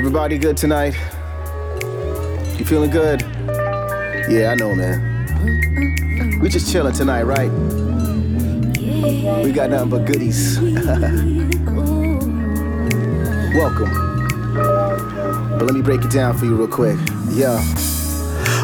Everybody good tonight? You feeling good? Yeah, I know, man. We just chilling tonight, right? We got nothing but goodies. Welcome. But let me break it down for you real quick. Yeah.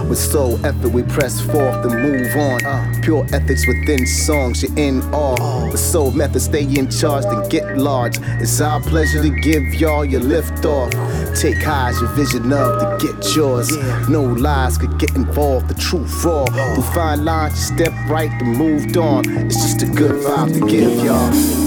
With soul effort, we press forth and move on. Uh, pure ethics within songs, you're in awe. The soul method, stay in charge, then get large. It's our pleasure to give y'all your lift off. Take highs, your vision of to get yours. No lies could get involved, the truth raw. Through fine lines, you step right and moved on. It's just a good vibe to give y'all.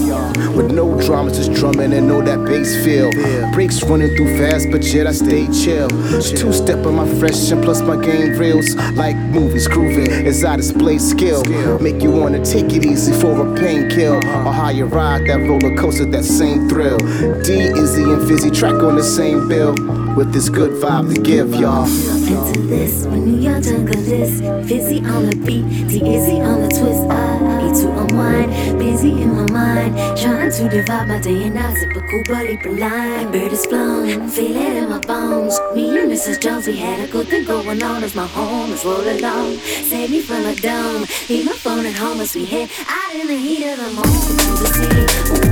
With no drama, just drumming and know that bass feel. Breaks running through fast, but yet I stay chill. Two step on my fresh and plus my game reels. Like movies, grooving as I display skill. Make you wanna take it easy for a pain kill. Or how uh-huh. you ride that roller coaster, that same thrill. D, Izzy, and Fizzy track on the same bill. With this good vibe to give y'all. into this when New York jungle this Fizzy on the beat, T Izzy on the twist I to unwind, busy in my mind Trying to divide my day and night Typical buddy blind Bird is flown, feel it in my bones. Me and Mrs. Jones, we had a good thing going on As my home is roll along. Save me from a dome Leave my phone at home as we head Out in the heat of the moment To the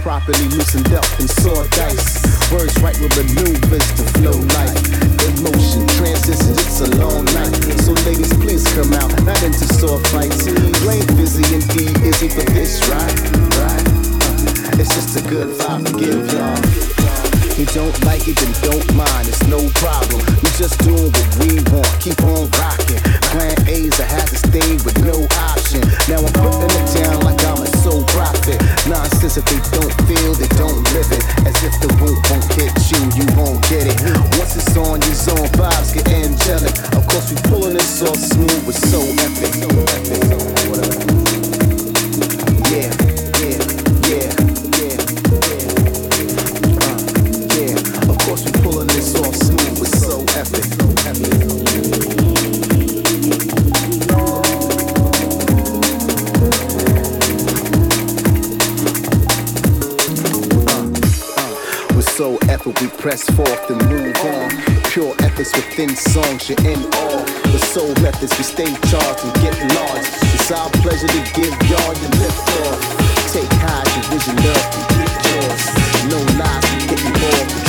properly loosened up and saw dice. Words right with maneuvers to flow like emotion. Transitions, it's a long night. So ladies, please come out. Not into sword fights. Blame Busy and D Izzy for this, right? Right. Uh, It's just a good vibe to give y'all. You don't like it, then don't mind, it's no problem. We just doing what we want, keep on rocking. Plan A's, I had to stay with no option. Now I'm putting it down like I'm a sole prophet. Nonsense if they don't feel, they don't live it. As if the root won't hit you, you won't get it. Once it's on, your zone vibes get angelic. Of course, we pulling this off smooth with so epic. So epic. Yeah, epic, we press forth and move on. Pure ethics within songs, you're in awe. With soul methods, we stay charged and get large. It's our pleasure to give y'all your lift off. Take high, your vision up and get yours. No lies, we get involved,